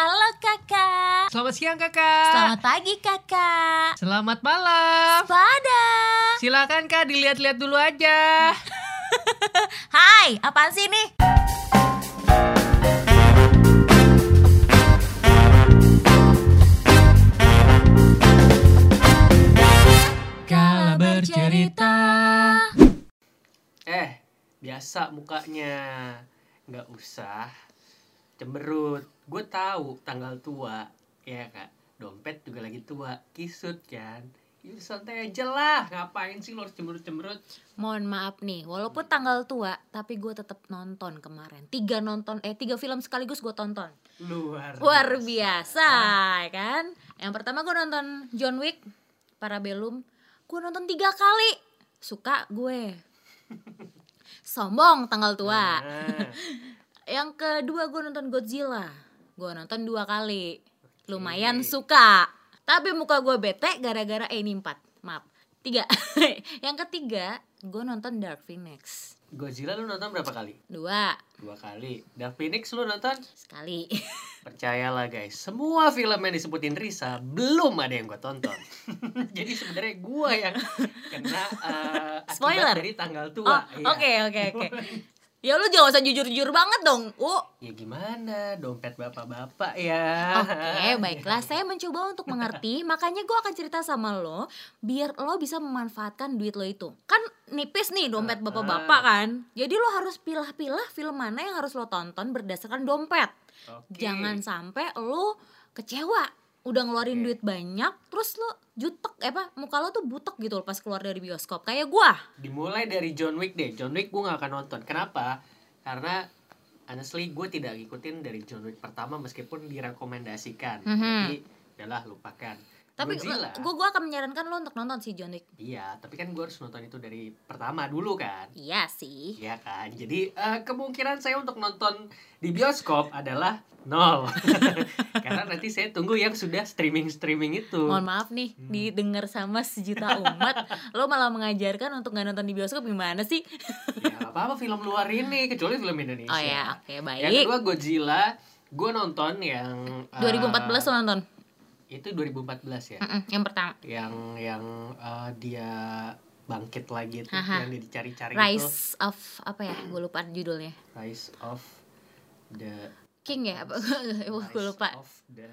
Halo kakak. Selamat siang kakak. Selamat pagi kakak. Selamat malam. Pada. Silakan kak dilihat-lihat dulu aja. Hai, apaan sih ini? Kala bercerita. Eh, biasa mukanya. Nggak usah cemberut. Gue tahu tanggal tua, ya kak. Dompet juga lagi tua, kisut kan. Ya santai aja lah, ngapain sih lo harus cemberut-cemberut? Mohon maaf nih, walaupun tanggal tua, tapi gue tetap nonton kemarin. Tiga nonton, eh tiga film sekaligus gue tonton. Luar Luar biasa, ya kan? Yang pertama gue nonton John Wick, Parabellum. Gue nonton tiga kali. Suka gue. Sombong tanggal tua. Nah, Yang kedua gue nonton Godzilla. Gue nonton dua kali. Lumayan Oke. suka. Tapi muka gue bete gara-gara eh ini empat. Maaf. Tiga. Yang ketiga gue nonton Dark Phoenix. Godzilla lu nonton berapa kali? Dua. Dua kali. Dark Phoenix lu nonton? Sekali. Percayalah guys, semua film yang disebutin Risa belum ada yang gue tonton. Jadi sebenarnya gue yang kena akibat Spoiler. dari tanggal Oh, tua. Iya. oke oke oke. Ya lu jangan usah jujur-jujur banget dong. Uh. Ya gimana, dompet bapak-bapak ya. Oke, baiklah. Saya mencoba untuk mengerti, makanya gue akan cerita sama lo, biar lo bisa memanfaatkan duit lo itu. Kan nipis nih dompet Ah, bapak-bapak kan. Jadi lo harus pilah-pilah film mana yang harus lo tonton berdasarkan dompet. Oke. Jangan sampai lo kecewa. Udah ngeluarin Oke. duit banyak, terus lo jutek, eh apa, muka lo tuh butek gitu loh pas keluar dari bioskop. Kayak gua. Dimulai dari John Wick deh. John Wick gue gak akan nonton. Kenapa? Karena honestly gue tidak ngikutin dari John Wick pertama meskipun direkomendasikan. Mhm. Jadi udahlah lupakan. Tapi gue gua akan menyarankan lo untuk nonton si John Wick. Iya, tapi kan gue harus nonton itu dari pertama dulu kan. Iya sih. Iya kan, jadi eh, kemungkinan saya untuk nonton di bioskop adalah nol. Karena nanti saya tunggu yang sudah streaming-streaming itu. Mohon maaf nih, Hmm. didengar sama sejuta umat, lo malah mengajarkan untuk nggak nonton di bioskop gimana sih? Ya nggak apa-apa film luar ini, kecuali film Indonesia. Oh ya, oke Yang baik. kedua Godzilla, gue nonton yang eh, 2014 lo nonton? Itu 2014 ya. Mm-mm, yang pertama, Yang yang eh, dia bangkit lagi itu, Aha. yang dia dicari-cari itu. Rise of apa ya? Gue lupa judulnya. Rise of the King ya? Apa? gue lupa. of the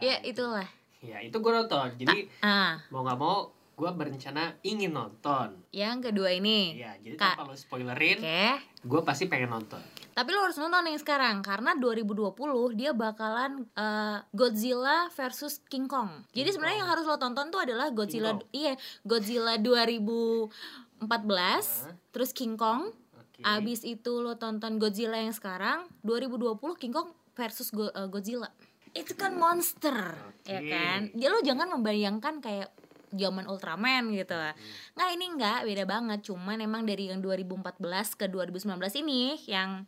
Ya ah, itulah. Ya itu gue nonton. Jadi Ah, mau nggak mau gue berencana ingin nonton. yang kedua ini. Ya jadi tanpa lo spoilerin, Oke. gue pasti pengen nonton. Tapi lo harus nonton yang sekarang karena 2020 dia bakalan eh, Godzilla versus King Kong. Jadi King sebenarnya Kong. yang harus lo tonton tuh adalah Godzilla iya, Godzilla 2014, Hah? terus King Kong, Oke. abis itu lo tonton Godzilla yang sekarang 2020 King Kong versus Go- eh, Godzilla. Itu kan monster, Oke. ya kan? Jadi lo jangan membayangkan kayak zaman Ultraman gitu. Hmm. Nggak ini nggak beda banget, cuman emang dari yang 2014 ke 2019 ini yang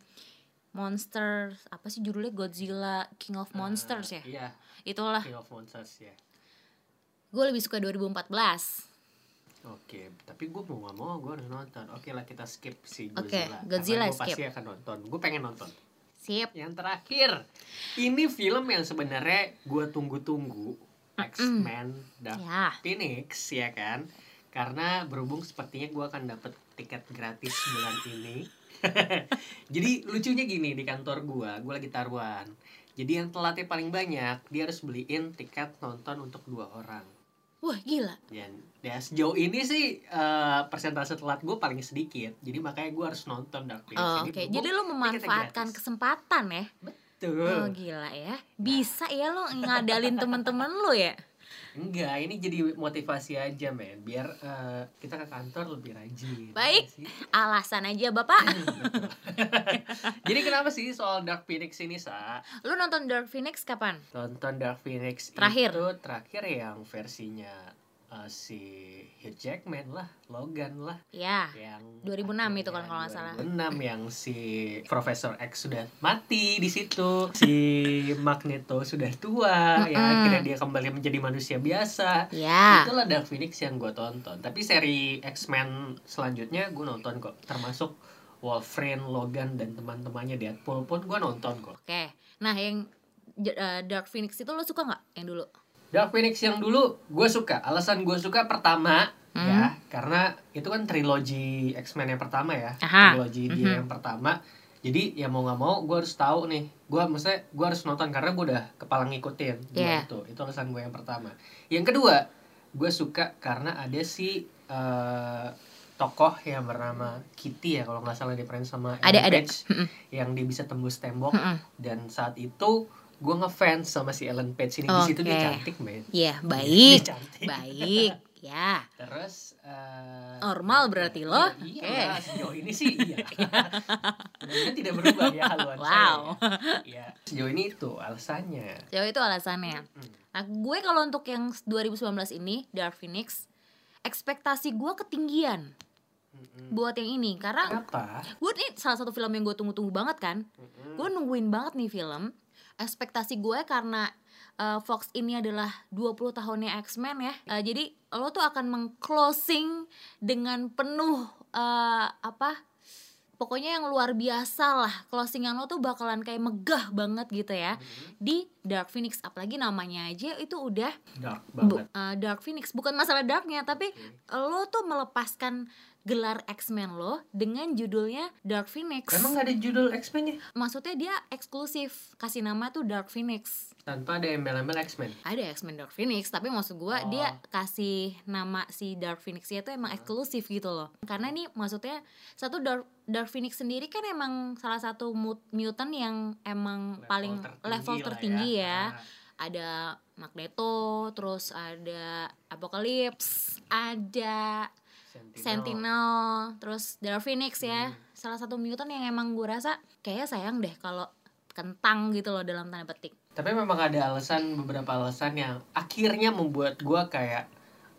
monster apa sih judulnya Godzilla King of Monsters ya? Eh, Iya, Itulah. King of Monsters ya. Gue lebih suka 2014. Oke, tapi gue mau nggak mau gue harus nonton. Oke lah kita skip si Oke, Godzilla. Godzilla gue pasti skip. akan nonton. Gue pengen nonton. Sip. Yang terakhir, ini film yang sebenarnya gue tunggu-tunggu. X-Men Dark Ya. Phoenix ya kan? Karena berhubung sepertinya gue akan dapet tiket gratis bulan ini. Jadi lucunya gini di kantor gue gue lagi taruhan. Jadi yang telatnya paling banyak dia harus beliin tiket nonton untuk dua orang. Wah, gila. dan ya sejauh ini sih eh, persentase telat gue paling sedikit. Jadi makanya gue harus nonton Dark Phoenix Oh, Oke, berhubung jadi lo memanfaatkan kesempatan ya. Betul. Oh, gila ya. Bisa ya lo ngadalin temen-temen lo ya. Enggak, ini jadi motivasi aja men Biar eh, kita ke kantor lebih rajin Baik. Ya sih? Alasan aja, Bapak. Betul. Jadi kenapa sih soal Dark Phoenix ini sa? Lo nonton Dark Phoenix kapan? Nonton Dark Phoenix Terakhir? itu terakhir yang versinya eh, si Hugh Jackman lah, Logan lah, Ya. yang 2006 itu kan kalau nggak salah. 2006 yang si Profesor X sudah mati di situ, si Magneto sudah tua, yang Mm-mm. akhirnya dia kembali menjadi manusia biasa. Ya. Itulah Dark Phoenix yang gue tonton. Tapi seri X-Men selanjutnya gue nonton kok, termasuk Wolverine, Logan dan teman-temannya Deadpool pun gue nonton kok. Oke. Nah, yang eh, Dark Phoenix itu lo suka nggak yang dulu Dark Phoenix yang dulu gue suka. Alasan gue suka pertama Hmm. ya karena itu kan trilogi X-Men yang pertama ya. Aha. Trilogi dia Mhm. yang pertama. Jadi ya mau nggak mau gue harus tahu nih. Gue maksudnya gue harus nonton karena gue udah kepala ngikutin. Yeah. itu. Itu alasan gue yang pertama. Yang kedua, gue suka karena ada si eh, tokoh yang bernama Kitty ya kalau nggak salah di sama Ada, Ellen ada. Page, Mm-mm. yang dia bisa tembus tembok Mm-mm. dan saat itu gue ngefans sama si Ellen Page ini di situ dia cantik men Iya, Dia baik. cantik. Baik. Ya. terus eh, Normal berarti lo? iya, iya lah, sejauh ini sih iya mudah tidak berubah ya haluan Wow. saya ya. ya sejauh ini itu alasannya Jauh itu alasannya. Hmm. Nah, gue kalau untuk yang 2019 ini Dark Phoenix, ekspektasi gue ketinggian buat yang ini karena kenapa gue ini salah satu film yang gue tunggu-tunggu banget kan. Mm-mm. Gue nungguin banget nih film. Ekspektasi gue karena uh, Fox ini adalah 20 tahunnya X-Men ya. Uh, jadi lo tuh akan mengclosing dengan penuh uh, apa? Pokoknya yang luar biasa lah. Closingan lo tuh bakalan kayak megah banget gitu ya. Mm-mm. Di Dark Phoenix apalagi namanya aja itu udah dark bu- banget uh, Dark Phoenix bukan masalah darknya tapi Oke. lo tuh melepaskan gelar X-Men lo dengan judulnya Dark Phoenix. emang gak ada judul X-Men nya Maksudnya dia eksklusif kasih nama tuh Dark Phoenix. tanpa ada embel-embel X-Men Ada X-Men Dark Phoenix, tapi maksud gua Oh. dia kasih nama si Dark Phoenix itu emang eksklusif gitu loh. Karena ini maksudnya satu Dark Dark Phoenix sendiri kan emang salah satu mut- mutant yang emang paling level lah tertinggi ya. Ah. Ada Magneto, terus ada Apocalypse, ada Sentinel. Sentinel, terus Dark Phoenix ya. Hmm. Salah satu mutant yang emang gue rasa kayaknya sayang deh kalau kentang gitu loh dalam tanda petik. tapi memang ada alasan beberapa alasan yang akhirnya membuat gue kayak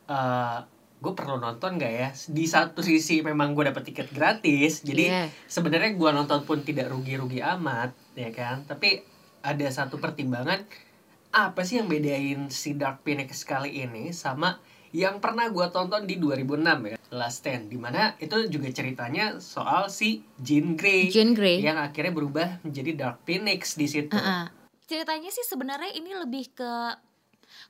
eh gue perlu nonton gak ya di satu sisi memang gue dapet tiket gratis jadi Iya. sebenarnya gue nonton pun tidak rugi-rugi amat ya kan tapi ada satu pertimbangan apa sih yang bedain si Dark Phoenix kali ini sama yang pernah gue tonton di 2006 ya Last Stand di mana itu juga ceritanya soal si Jean Grey Jean Grey. yang akhirnya berubah menjadi Dark Phoenix di situ Heeh. Ceritanya sih sebenarnya ini lebih ke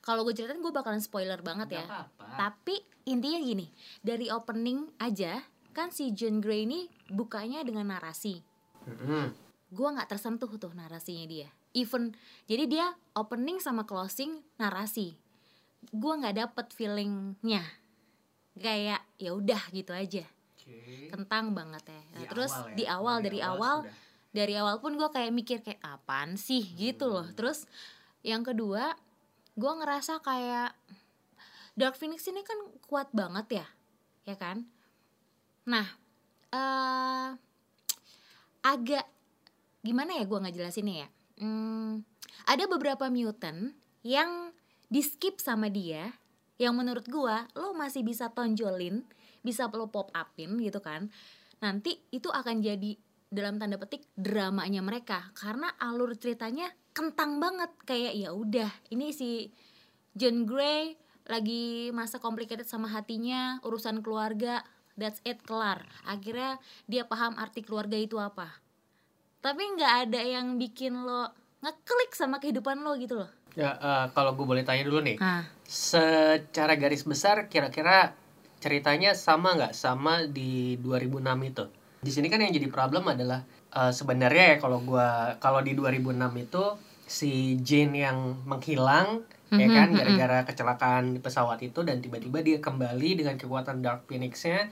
kalau gue ceritain gue bakalan spoiler banget ya. Nggak apa-apa. Tapi intinya gini, dari opening aja kan si Jean Grey ini bukanya dengan narasi. Mm-mm. Gue nggak tersentuh tuh narasinya dia. Even jadi dia opening sama closing narasi. Gue nggak dapet feelingnya. Kayak ya udah gitu aja. Oke. Kentang banget ya. Nah, Di terus awal ya. di awal dari awal sudah. dari awal pun gue kayak mikir kayak apaan sih gitu loh terus yang kedua gue ngerasa kayak Dark Phoenix ini kan kuat banget ya ya kan nah eh agak gimana ya gue nggak jelasinnya ya Hmm, ada beberapa mutant yang di skip sama dia yang menurut gue lo masih bisa tonjolin bisa lo pop upin gitu kan nanti itu akan jadi dalam tanda petik dramanya mereka. Karena alur ceritanya kentang banget kayak ya udah ini si John Grey lagi masa complicated sama hatinya urusan keluarga that's it kelar. Akhirnya dia paham arti keluarga itu apa. Tapi nggak ada yang bikin lo ngeklik sama kehidupan lo gitu loh Ya, eh, kalau gue boleh tanya dulu nih, ah secara garis besar kira-kira ceritanya sama nggak sama di 2006 itu? Di sini kan yang jadi problem adalah eh, sebenarnya ya kalau gua kalau di 2006 itu si Jane yang menghilang ya Mhm, kan mhm. gara-gara kecelakaan di pesawat itu dan tiba-tiba dia kembali dengan kekuatan Dark Phoenix-nya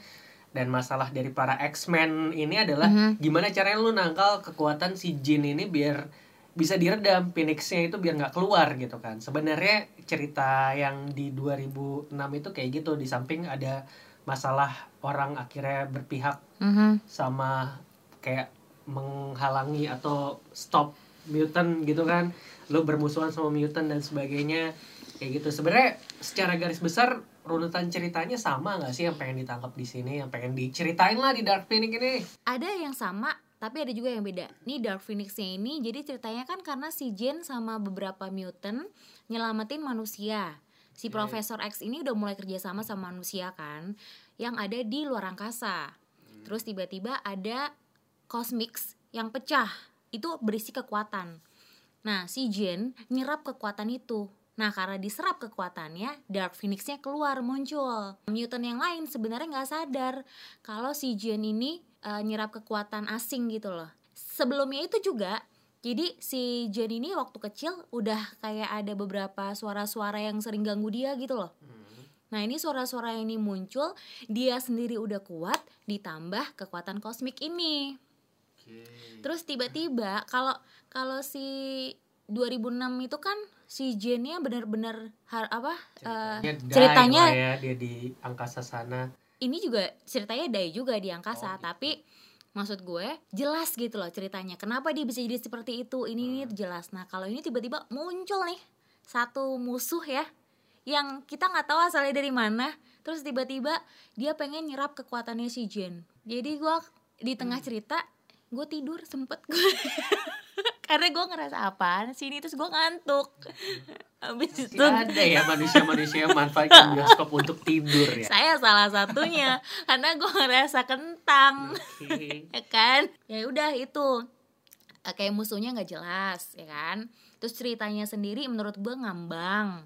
dan masalah dari para X-Men ini adalah Mhm. gimana caranya lu nangkal kekuatan si Jin ini biar bisa diredam Phoenix-nya itu biar nggak keluar gitu kan. Sebenarnya cerita yang di 2006 itu kayak gitu. Di samping ada masalah orang akhirnya berpihak Mhm. sama kayak menghalangi atau stop mutant gitu kan. Lu bermusuhan sama mutant dan sebagainya kayak gitu. Sebenarnya secara garis besar runutan ceritanya sama nggak sih yang pengen ditangkap di sini yang pengen diceritain lah di Dark Phoenix ini? Ada yang sama tapi ada juga yang beda. Nih Dark Phoenix-nya ini jadi ceritanya kan karena si Jane sama beberapa mutant nyelamatin manusia. Si Oke. Profesor X ini udah mulai kerjasama sama manusia kan, yang ada di luar angkasa. Terus tiba-tiba ada Cosmix yang pecah, itu berisi kekuatan. Nah, si Jen nyerap kekuatan itu. Nah, karena diserap kekuatannya, Dark Phoenix-nya keluar, muncul. Mutant yang lain sebenarnya nggak sadar kalau si Jen ini uh, nyerap kekuatan asing gitu loh. Sebelumnya itu juga, jadi si Jen ini waktu kecil udah kayak ada beberapa suara-suara yang sering ganggu dia gitu loh. Nah ini suara-suara ini muncul, dia sendiri udah kuat, ditambah kekuatan kosmik ini. Terus tiba-tiba kalau kalau si 2006 itu kan si Jennya benar-benar apa ceritanya, uh, ceritanya ya, dia di angkasa sana. Ini juga ceritanya Dai juga di angkasa, oh, gitu. tapi maksud gue jelas gitu loh ceritanya. Kenapa dia bisa jadi seperti itu? Ini hmm. ini jelas. Nah, kalau ini tiba-tiba muncul nih satu musuh ya yang kita nggak tahu asalnya dari mana. Terus tiba-tiba dia pengen nyerap kekuatannya si Jen. Jadi gue di tengah hmm. cerita gue tidur sempet gue karena gue ngerasa apa sini terus gue ngantuk. Habis itu ada ya manusia-manusia yang manfaatkan bioskop untuk tidur ya? Saya salah satunya karena gue ngerasa kentang. Okay. ya kan? Ya udah itu. Kayak musuhnya nggak jelas ya kan? Terus ceritanya sendiri menurut gue ngambang.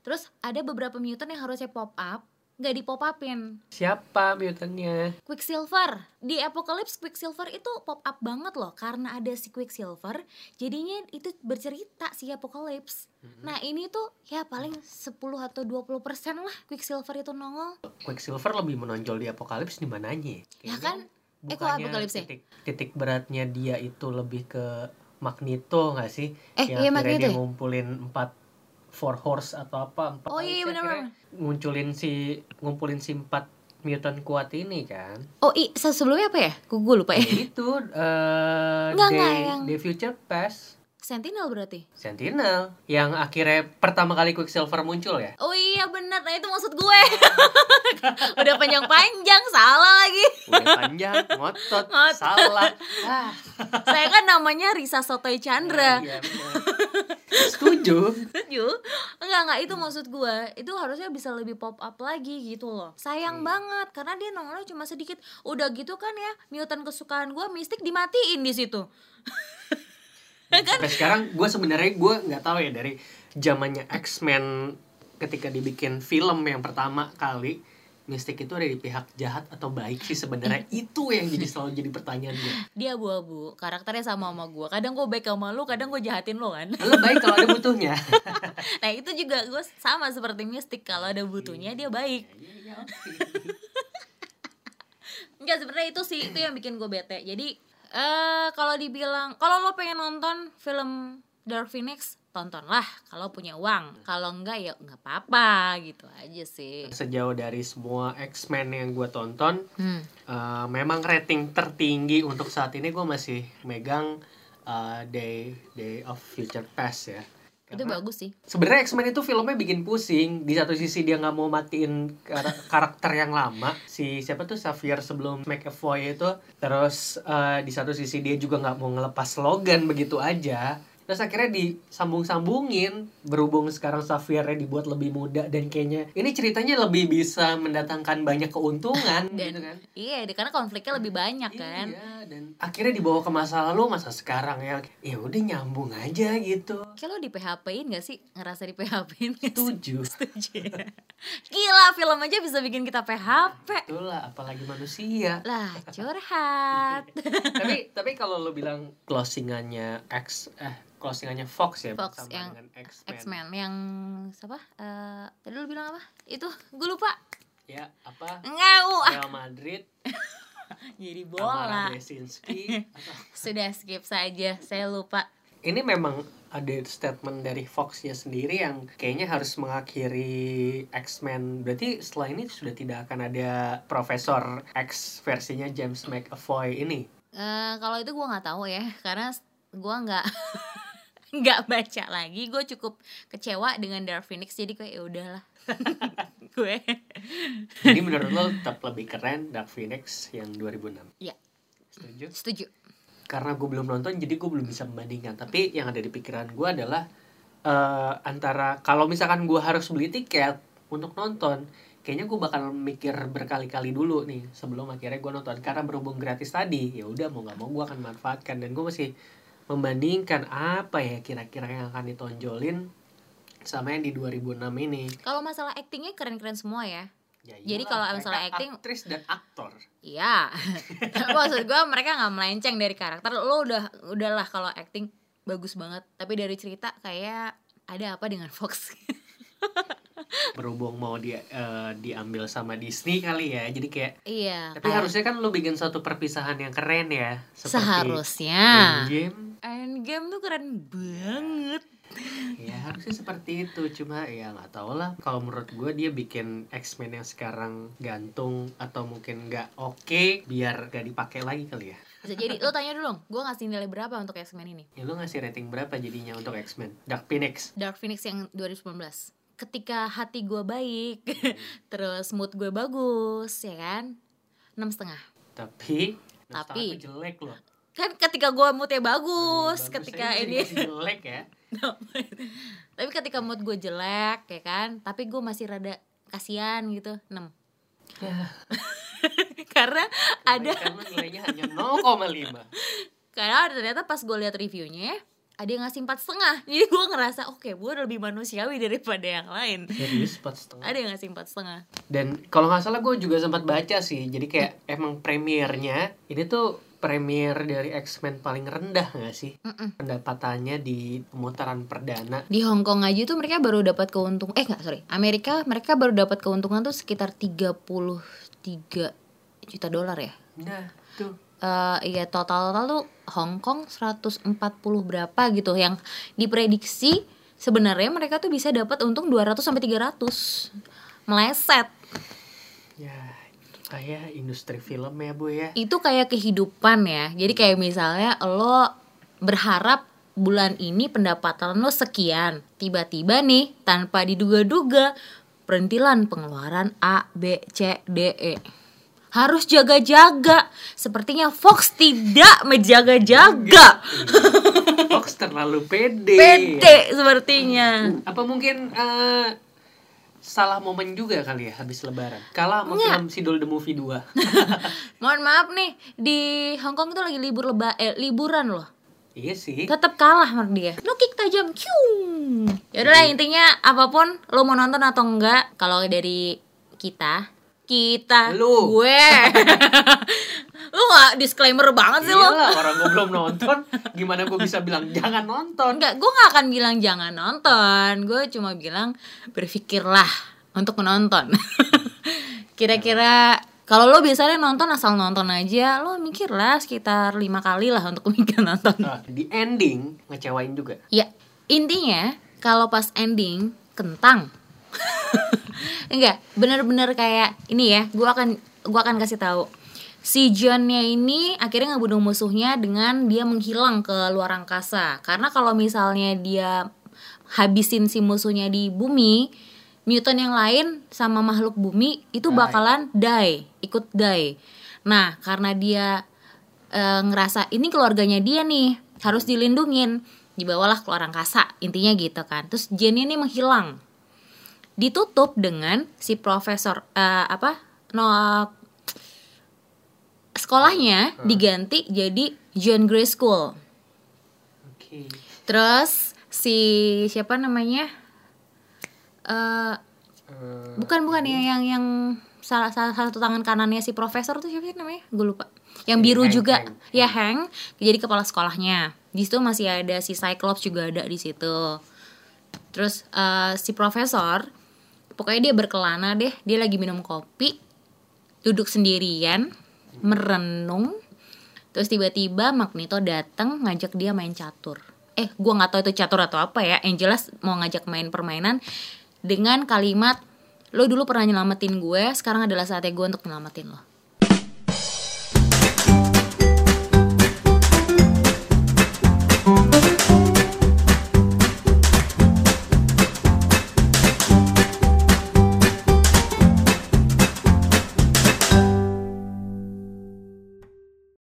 Terus ada beberapa mutant yang harusnya pop up nggak di pop upin siapa mutantnya Quicksilver di Apocalypse Quicksilver itu pop up banget loh karena ada si Quicksilver jadinya itu bercerita si Apocalypse mm-hmm. nah ini tuh ya paling 10 atau 20 persen lah Quicksilver itu nongol Quicksilver lebih menonjol di Apocalypse di mananya ya kan eh kok Apocalypse ya? titik, titik beratnya dia itu lebih ke Magneto gak sih? Eh, yang iya Magneto. dia ya? ngumpulin empat four horse atau apa empat oh iya benar munculin si ngumpulin si empat mutant kuat ini kan? Oh iya sebelumnya apa ya? Gue lupa ya, ya itu uh, nggak, the, yang... the future past. Sentinel berarti? Sentinel Yang akhirnya pertama kali Quicksilver muncul ya? Oh iya benar, nah itu maksud gue. Udah panjang-panjang, salah lagi. Udah panjang, ngotot, ngotot. salah. Ah. Saya kan namanya Risa Sotoy Chandra. Ya, iya, Setuju. Setuju? Enggak, enggak, itu maksud gue Itu harusnya bisa lebih pop up lagi gitu loh. Sayang hmm. banget, karena dia nongolnya cuma sedikit. Udah gitu kan ya, mutant kesukaan gue Mistik dimatiin di situ. Kan? sampai sekarang gue sebenarnya gue nggak tahu ya dari zamannya X-Men ketika dibikin film yang pertama kali Mistik itu ada di pihak jahat atau baik sih sebenarnya. Itu yang jadi selalu jadi pertanyaan gue dia abu-abu karakternya sama sama gue kadang gue baik sama lu kadang gue jahatin lo kan? Lo baik kalau ada butuhnya. Nah itu juga gue sama seperti Mistik. Kalau ada butuhnya dia baik. Iya, iya, Enggak sebenarnya itu sih itu yang bikin gue bete. Jadi eh kalau dibilang kalau lo pengen nonton film Dark Phoenix tontonlah kalau punya uang. Kalau enggak ya nggak apa-apa gitu aja sih. Sejauh dari semua X-Men yang gue tonton hmm. uh, memang rating tertinggi untuk saat ini gue masih megang uh, Day Day of Future Past ya. Itu bagus sih. sebenarnya X-Men itu filmnya bikin pusing. Di satu sisi dia nggak mau matiin kar karakter yang lama. Si siapa tuh Xavier sebelum McAvoy itu. Terus uh, di satu sisi dia juga nggak mau ngelepas slogan begitu aja terus akhirnya disambung-sambungin berhubung sekarang Xaviernya dibuat lebih muda dan kayaknya ini ceritanya lebih bisa mendatangkan banyak keuntungan dan, gitu kan. iya karena konfliknya lebih banyak kan. iya dan akhirnya dibawa ke masa lalu masa sekarang ya. Ya udah nyambung aja gitu. Kalau di PHP-in gak sih? Ngerasa di PHP-in setuju. Setuju. Gila film aja bisa bikin kita PHP itulah apalagi manusia. Lah curhat. Tapi tapi kalau lo bilang closingannya X eh closingannya Fox ya Fox yang X-Men. yang siapa? Uh, tadi lu bilang apa? Itu gue lupa. Ya, apa? Enggak, uh. Real Madrid. Jadi bola. Sudah skip saja, saya lupa. Ini memang ada statement dari Foxnya sendiri yang kayaknya harus mengakhiri X-Men. Berarti setelah ini sudah tidak akan ada Profesor X versinya James McAvoy ini. Uh, kalau itu gue nggak tahu ya, karena gue nggak nggak baca lagi gue cukup kecewa dengan Dark Phoenix jadi kayak ya udahlah. Gue. Jadi menurut lo tetap lebih keren Dark Phoenix yang 2006 Iya. Setuju? Setuju. Karena gue belum nonton jadi gue belum bisa membandingkan. Tapi yang ada di pikiran gue adalah uh, antara kalau misalkan gue harus beli tiket untuk nonton kayaknya gue bakal mikir berkali-kali dulu nih sebelum akhirnya gue nonton. Karena berhubung gratis tadi ya udah mau nggak mau gue akan manfaatkan. Dan gue masih membandingkan apa ya kira-kira yang akan ditonjolin sama yang di 2006 ini. Kalau masalah actingnya keren-keren semua ya. Ya Jadi kalau masalah acting- aktris dan aktor. Iya. Maksud gue mereka nggak melenceng dari karakter. Lo udah udahlah kalau acting bagus banget. Tapi dari cerita kayak ada apa dengan Fox? Berhubung mau dia eh, diambil sama Disney kali ya. Jadi kayak iya. tapi kayak harusnya kan lu bikin suatu perpisahan yang keren ya. Seperti seharusnya. Endgame. Endgame tuh keren banget. Ya harusnya seperti itu. Cuma ya nggak tau lah. Kalau menurut gue dia bikin X-Men yang sekarang gantung atau mungkin nggak oke biar gak dipakai lagi kali ya. Bisa jadi. Lo tanya dulu dong, gue ngasih nilai berapa untuk X-Men ini? ya lu ngasih rating berapa jadinya untuk X-Men? Dark Phoenix. Dark Phoenix yang 2019 ketika hati gue baik terus mood gue bagus ya kan? Enam setengah. Tapi Tapi- tapi jelek loh kan ketika gue moodnya bagus, Bagus. Ketika aja ini. jelek ya. Tapi ketika mood gue jelek ya kan tapi gue masih rada kasihan gitu 6 ya karena ada nilainya hanya 0,5 karena ternyata pas gue lihat reviewnya ada yang ngasih empat setengah jadi gue ngerasa oke gue udah lebih manusiawi daripada yang lain. Serius 4 setengah ada yang ngasih empat setengah Dan kalau nggak salah gue juga sempat baca sih, jadi kayak emang premiernya ini tuh premier dari X-Men paling rendah nggak sih? Mm-mm. pendapatannya di pemutaran perdana? di Hong Kong aja tuh mereka baru dapat keuntungan eh nggak sorry. Amerika mereka baru dapat keuntungan tuh sekitar 33 juta dolar ya. Nah tuh. Eh iya total total tuh Hong Kong 140 berapa gitu. Yang diprediksi sebenarnya mereka tuh bisa dapat untung 200 sampai 300 meleset kayak industri film ya bu ya. itu kayak kehidupan ya. Jadi kayak misalnya lo berharap bulan ini pendapatan lo sekian tiba-tiba nih tanpa diduga-duga perintilan pengeluaran A B C D E. Harus jaga-jaga. Sepertinya Fox tidak menjaga-jaga. Fox terlalu pede. pede sepertinya. Apa mungkin eh, salah momen juga kali ya habis lebaran? Kalah sama Nggak. film Sidul the Movie 2 mohon maaf nih di Hong Kong itu lagi libur leba eh, liburan loh Iya sih. tetap kalah sama dia no kick tajam kyung yaudahlah intinya apa pun lo mau nonton atau enggak kalau dari kita kita Lu. gue lu gak disclaimer banget sih lo Iyalah, orang gue belum nonton, gimana gue bisa bilang jangan nonton? enggak gue gak akan bilang jangan nonton gue cuma bilang berpikirlah untuk menonton kira-kira kalau lo biasanya nonton asal nonton aja lo mikir lah sekitar lima kali lah untuk mikir nonton Nah, di ending ngecewain juga. Ya, intinya kalau pas ending kentang. Enggak, bener-bener kayak ini ya. Gua akan gua akan kasih tahu. Si Johnnya ini akhirnya ngebunuh musuhnya dengan dia menghilang ke luar angkasa. Karena kalau misalnya dia habisin si musuhnya di bumi, mutant yang lain sama makhluk bumi itu bakalan die, ikut die. Nah, karena dia eh, ngerasa ini keluarganya dia nih harus dilindungin dibawalah keluar angkasa intinya gitu kan terus Jenny ini menghilang ditutup dengan si profesor eh, apa no sekolahnya diganti jadi John Gray School. Oke. terus si siapa namanya? Eh Eh, bukan bukan yang yang yang salah salah satu tangan kanannya si profesor tuh siapa sih namanya? Gue lupa. Yang biru Hank, juga. Hank. ya Hank jadi kepala sekolahnya. Di situ masih ada si Cyclops juga ada di situ. Terus eh, si profesor pokoknya dia berkelana deh. Dia lagi minum kopi duduk sendirian merenung terus tiba-tiba Magneto datang ngajak dia main catur. Eh gua nggak tahu itu catur atau apa ya. Yang jelas mau ngajak main permainan dengan kalimat lo dulu pernah nyelamatin gue sekarang adalah saatnya gue untuk nyelamatin lo